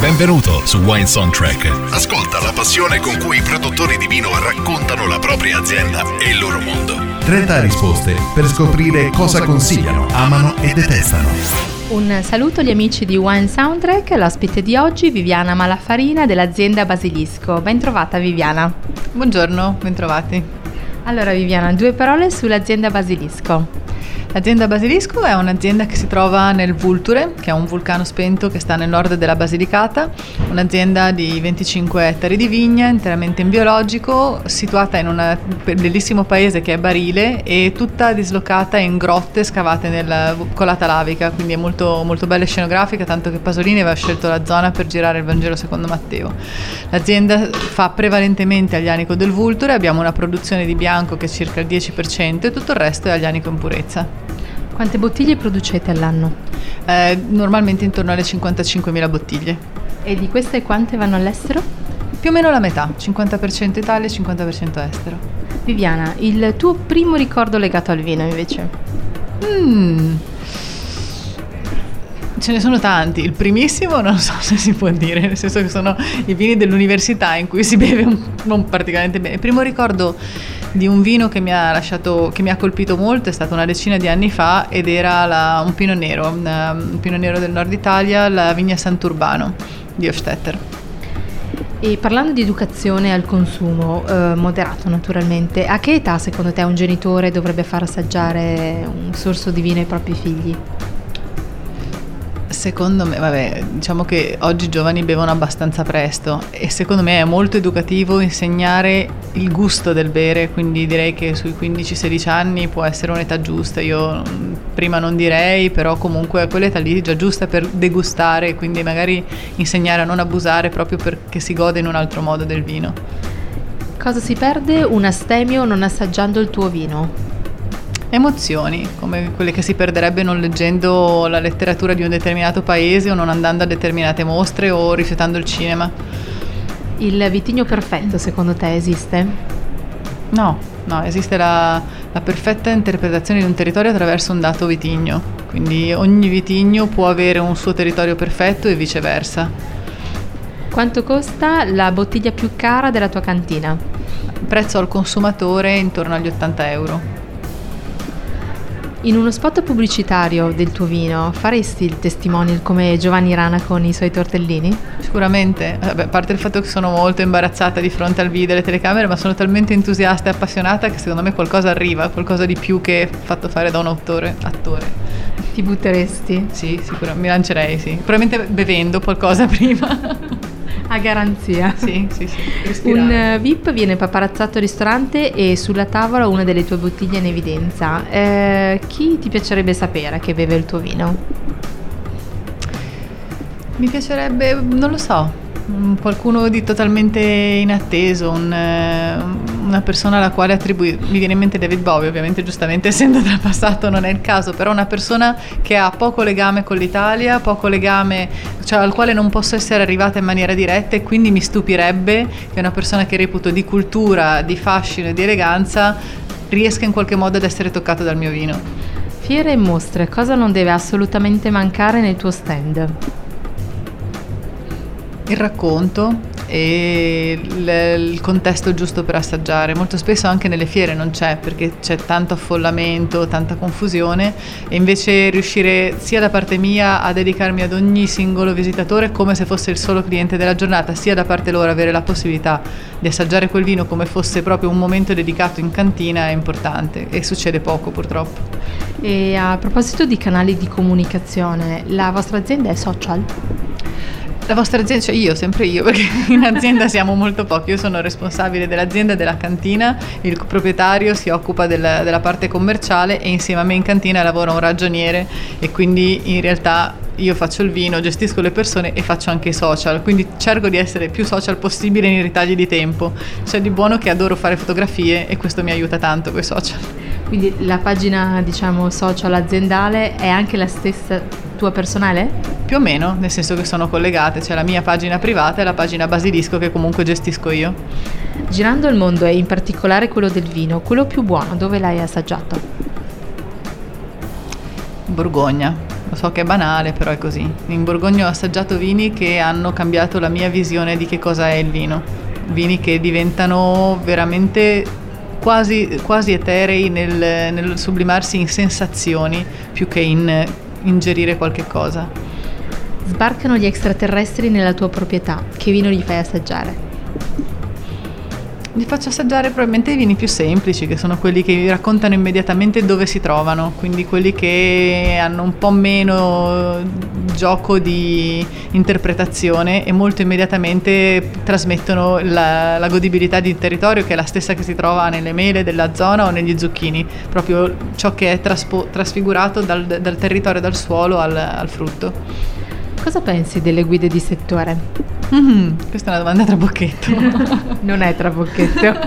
Benvenuto su Wine Soundtrack. Ascolta la passione con cui i produttori di vino raccontano la propria azienda e il loro mondo. 30 risposte per scoprire cosa consigliano, amano e detestano. Un saluto agli amici di Wine Soundtrack, l'ospite di oggi Viviana Malafarina dell'azienda Basilisco. Ben trovata Viviana. Buongiorno, bentrovati. Allora Viviana, due parole sull'azienda Basilisco. L'azienda Basilisco è un'azienda che si trova nel Vulture, che è un vulcano spento che sta nel nord della Basilicata, un'azienda di 25 ettari di vigna, interamente in biologico, situata in un bellissimo paese che è Barile e tutta dislocata in grotte scavate nella colata lavica, quindi è molto, molto bella scenografica, tanto che Pasolini aveva scelto la zona per girare il Vangelo secondo Matteo. L'azienda fa prevalentemente aglianico del Vulture, abbiamo una produzione di bianco che è circa il 10% e tutto il resto è aglianico in purezza. Quante bottiglie producete all'anno? Eh, normalmente intorno alle 55.000 bottiglie. E di queste quante vanno all'estero? Più o meno la metà, 50% Italia e 50% estero. Viviana, il tuo primo ricordo legato al vino invece? Mm. Ce ne sono tanti, il primissimo non so se si può dire, nel senso che sono i vini dell'università in cui si beve un, non particolarmente bene. Il primo ricordo di un vino che mi ha lasciato, che mi ha colpito molto, è stato una decina di anni fa ed era la, un pino nero, un, un pino nero del nord Italia, la vigna Sant'Urbano di Hofstetter. E parlando di educazione al consumo, eh, moderato naturalmente, a che età secondo te un genitore dovrebbe far assaggiare un sorso di vino ai propri figli? Secondo me, vabbè, diciamo che oggi i giovani bevono abbastanza presto e secondo me è molto educativo insegnare il gusto del bere, quindi direi che sui 15-16 anni può essere un'età giusta. Io mm, prima non direi, però comunque quell'età lì è già giusta per degustare, quindi magari insegnare a non abusare proprio perché si gode in un altro modo del vino. Cosa si perde un astemio non assaggiando il tuo vino? Emozioni, come quelle che si perderebbe non leggendo la letteratura di un determinato paese o non andando a determinate mostre o rifiutando il cinema. Il vitigno perfetto secondo te esiste? No, no, esiste la, la perfetta interpretazione di un territorio attraverso un dato vitigno, quindi ogni vitigno può avere un suo territorio perfetto e viceversa. Quanto costa la bottiglia più cara della tua cantina? Prezzo al consumatore intorno agli 80 euro. In uno spot pubblicitario del tuo vino faresti il testimonial come Giovanni Rana con i suoi tortellini? Sicuramente, Vabbè, a parte il fatto che sono molto imbarazzata di fronte al video e alle telecamere, ma sono talmente entusiasta e appassionata che secondo me qualcosa arriva, qualcosa di più che fatto fare da un autore, attore. Ti butteresti? Sì, sicuramente, mi lancerei, sì. Probabilmente bevendo qualcosa prima. A garanzia. Sì, sì, sì. Un uh, VIP viene paparazzato al ristorante e sulla tavola una delle tue bottiglie in evidenza. Eh, chi ti piacerebbe sapere che beve il tuo vino? Mi piacerebbe, non lo so, qualcuno di totalmente inatteso, un, eh, una persona alla quale attribuire, mi viene in mente David Bowie, ovviamente giustamente essendo trapassato non è il caso, però una persona che ha poco legame con l'Italia, poco legame, cioè al quale non posso essere arrivata in maniera diretta e quindi mi stupirebbe che una persona che reputo di cultura, di fascino e di eleganza riesca in qualche modo ad essere toccata dal mio vino. Fiere e mostre, cosa non deve assolutamente mancare nel tuo stand? il racconto, e il, il, contesto giusto per assaggiare. Molto spesso anche nelle fiere non c'è perché c'è tanto affollamento, tanta confusione e invece riuscire sia da parte mia a dedicarmi ad ogni singolo visitatore come se fosse il solo cliente della giornata, sia da parte loro avere la possibilità di assaggiare quel vino come fosse proprio un momento dedicato in cantina è importante e succede poco purtroppo. E a proposito di canali di comunicazione, la vostra azienda è social? La vostra azienda, cioè io, sempre io, perché in azienda siamo molto pochi, io sono responsabile dell'azienda e della cantina, il proprietario si occupa del, della parte commerciale e insieme a me in cantina lavora un ragioniere e quindi in realtà io faccio il vino, gestisco le persone e faccio anche i social, quindi cerco di essere più social possibile in ritagli di tempo. C'è di buono che adoro fare fotografie e questo mi aiuta tanto con i social. Quindi la pagina, diciamo, social aziendale è anche la stessa tua personale? Più o meno, nel senso che sono collegate, c'è la mia pagina privata e la pagina Basilisco che comunque gestisco io. Girando il mondo e in particolare quello del vino, quello più buono, dove l'hai assaggiato? Borgogna. Lo so che è banale, però è così. In Borgogna ho assaggiato vini che hanno cambiato la mia visione di che cosa è il vino. Vini che diventano veramente quasi, quasi eterei nel, nel sublimarsi in sensazioni più che in ingerire qualche cosa. Sbarcano gli extraterrestri nella tua proprietà, che vino gli fai assaggiare? Gli faccio assaggiare probabilmente i vini più semplici, che sono quelli che raccontano immediatamente dove si trovano, quindi quelli che hanno un po' meno gioco di interpretazione e molto immediatamente trasmettono la, la godibilità di territorio che è la stessa che si trova nelle mele della zona o negli zucchini, proprio ciò che è traspo, trasfigurato dal, dal territorio, dal suolo al, al frutto. Cosa pensi delle guide di settore? Mm, questa è una domanda trabocchetto. non è trabocchetto.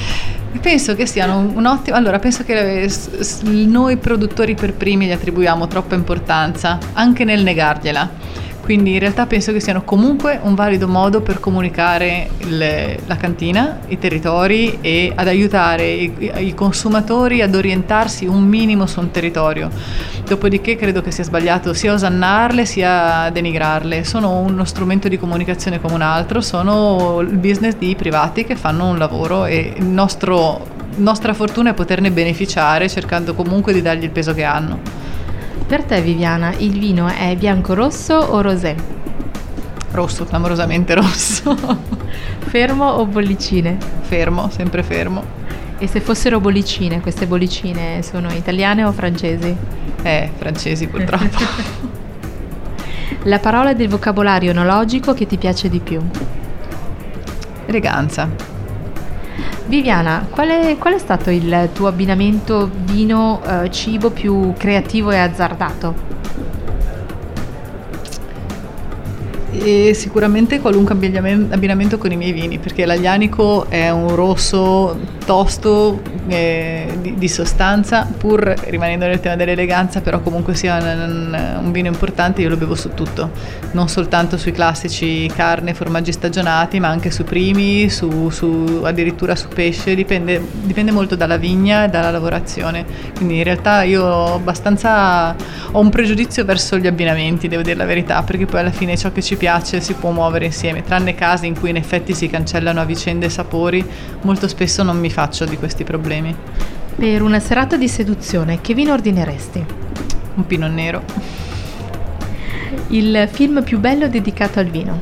Penso che siano un ottimo. Allora, penso che noi produttori per primi gli attribuiamo troppa importanza, anche nel negargliela quindi in realtà penso che siano comunque un valido modo per comunicare le, la cantina, i territori e ad aiutare i, i, consumatori ad orientarsi un minimo su un territorio. Dopodiché credo che sia sbagliato sia osannarle sia denigrarle. Sono uno strumento di comunicazione come un altro, sono il business di privati che fanno un lavoro e il nostro, nostra fortuna è poterne beneficiare cercando comunque di dargli il peso che hanno. Per te Viviana, il vino è bianco rosso o rosé? Rosso, clamorosamente rosso. fermo o bollicine? Fermo, sempre fermo. E se fossero bollicine, queste bollicine sono italiane o francesi? Eh, francesi purtroppo. La parola del vocabolario enologico che ti piace di più? Eleganza. Viviana, qual è, qual è, stato il tuo abbinamento vino-cibo eh, più creativo e azzardato? E sicuramente qualunque abbinamento con i miei vini, perché l'aglianico è un rosso tosto eh, di, di, sostanza, pur rimanendo nel tema dell'eleganza, però comunque sia un, un, vino importante, io lo bevo su tutto, non soltanto sui classici carne, formaggi stagionati, ma anche su primi, su, su, addirittura su pesce, dipende, dipende molto dalla vigna e dalla lavorazione. Quindi in realtà io ho abbastanza ho un pregiudizio verso gli abbinamenti, devo dire la verità, perché poi alla fine ciò che ci piace si può muovere insieme, tranne casi in cui in effetti si cancellano a vicende sapori, molto spesso non mi faccio di questi problemi. Per una serata di seduzione, che vino ordineresti? Un pinot nero. Il film più bello dedicato al vino?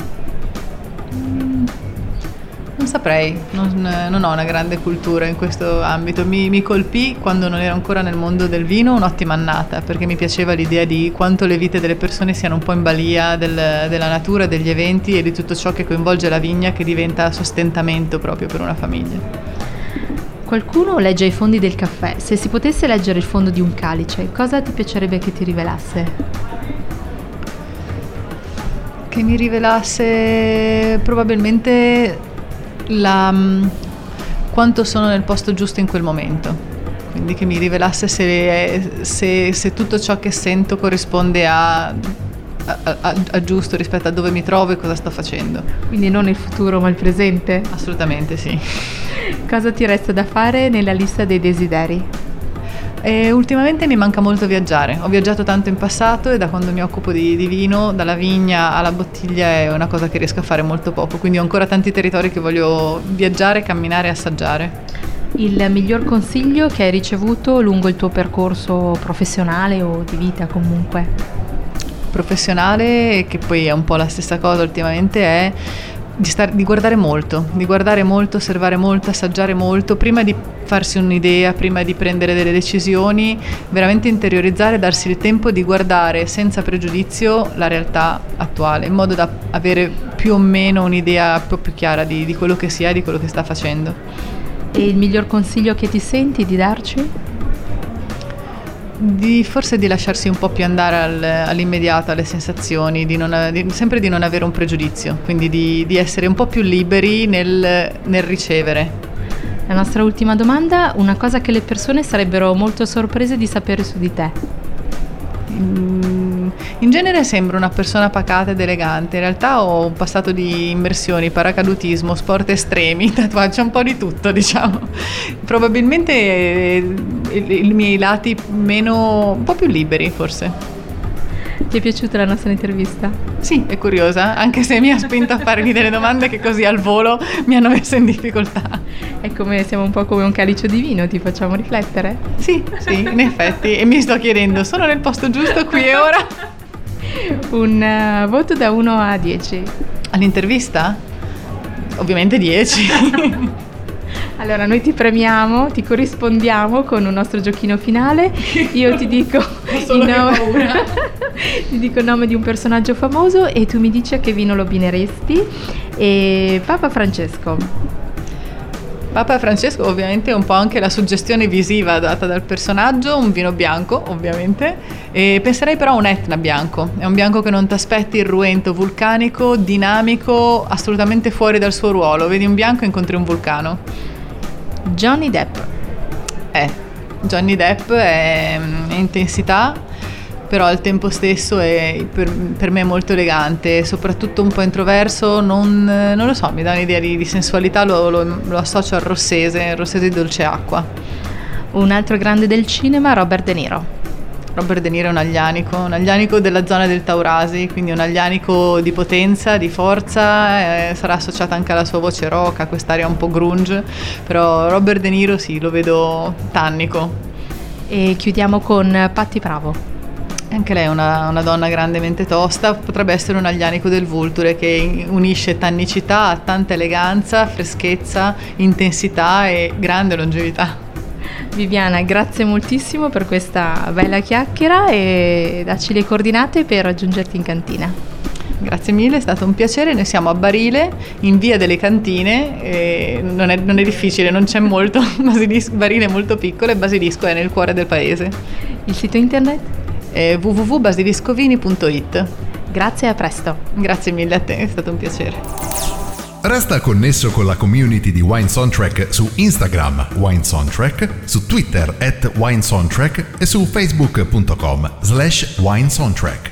Non saprei, non, non, ho una grande cultura in questo ambito. Mi, mi, colpì quando non ero ancora nel mondo del vino un'ottima annata, perché mi piaceva l'idea di quanto le vite delle persone siano un po' in balia del, della natura, degli eventi e di tutto ciò che coinvolge la vigna che diventa sostentamento proprio per una famiglia. Qualcuno legge i fondi del caffè. Se si potesse leggere il fondo di un calice, cosa ti piacerebbe che ti rivelasse? Che mi rivelasse probabilmente la, mm, quanto sono nel posto giusto in quel momento. Quindi che mi rivelasse se, se, se tutto ciò che sento corrisponde a, a, a, a, giusto rispetto a dove mi trovo e cosa sto facendo. Quindi non il futuro ma il presente? Assolutamente sì. Cosa ti resta da fare nella lista dei desideri? E ultimamente mi manca molto viaggiare. Ho viaggiato tanto in passato e da quando mi occupo di, di, vino, dalla vigna alla bottiglia, è una cosa che riesco a fare molto poco. Quindi ho ancora tanti territori che voglio viaggiare, camminare e assaggiare. Il miglior consiglio che hai ricevuto lungo il tuo percorso professionale o di vita comunque? Professionale, che poi è un po' la stessa cosa ultimamente, è di, star, di, guardare molto, di guardare molto, osservare molto, assaggiare molto, prima di farsi un'idea, prima di prendere delle decisioni, veramente interiorizzare, darsi il tempo di guardare senza pregiudizio la realtà attuale, in modo da avere più o meno un'idea un po' più chiara di, di quello che si è di quello che sta facendo. E il miglior consiglio che ti senti di darci? Di, forse di lasciarsi un po' più andare al, all'immediato, alle sensazioni, di non, di, sempre di non avere un pregiudizio, quindi di, di essere un po' più liberi nel, nel ricevere. La nostra ultima domanda, una cosa che le persone sarebbero molto sorprese di sapere su di te. Mm, in genere sembro una persona pacata ed elegante, in realtà ho un passato di immersioni, paracadutismo, sport estremi, tatuaggi, un po' di tutto diciamo. Probabilmente i miei lati meno, un po' più liberi forse. Ti è piaciuta la nostra intervista? Sì, è curiosa, anche se mi ha spinto a farmi delle domande che così al volo mi hanno messo in difficoltà. È come siamo un po' come un calice di vino, ti facciamo riflettere? Sì, sì, in effetti. E mi sto chiedendo, sono nel posto giusto qui e ora? Un uh, voto da 1 a 10. All'intervista? Ovviamente 10. Allora, noi ti premiamo, ti corrispondiamo con un nostro giochino finale. Io ti dico, il nome, ti dico il nome di un personaggio famoso e tu mi dici a che vino lo abbineresti. E Papa Francesco. Papa Francesco ovviamente è un po' anche la suggestione visiva data dal personaggio, un vino bianco ovviamente, e penserei però a un Etna bianco, è un bianco che non ti aspetti irruento, vulcanico, dinamico, assolutamente fuori dal suo ruolo, vedi un bianco e incontri un vulcano. Johnny Depp. Eh, Johnny Depp è, è intensità, però al tempo stesso è per, per, me molto elegante, soprattutto un po' introverso, non, non lo so, mi dà un'idea di, di sensualità, lo, lo, lo, associo al rossese, rossese di dolce acqua. Un altro grande del cinema, Robert De Niro. Robert De Niro è un aglianico, un aglianico della zona del Taurasi, quindi un aglianico di potenza, di forza, eh, sarà associata anche alla sua voce rock, a quest'aria un po' grunge, però Robert De Niro sì, lo vedo tannico. E chiudiamo con Patti Bravo. Anche lei è una, una, donna grandemente tosta, potrebbe essere un aglianico del Vulture che unisce tannicità a tanta eleganza, freschezza, intensità e grande longevità. Viviana, grazie moltissimo per questa bella chiacchiera e dacci le coordinate per raggiungerti in cantina. Grazie mille, è stato un piacere. Noi siamo a Barile, in via delle cantine, non è, non, è, difficile, non c'è molto. Basilisco, Barile è molto piccolo e Basilisco è nel cuore del paese. Il sito internet? eh, www.basiliscovini.it. Grazie e a presto. Grazie mille a te, è stato un piacere. Resta connesso con la community di Wine Soundtrack su Instagram Wine Soundtrack, su Twitter at Wine Soundtrack e su facebook.com slash Wine Soundtrack.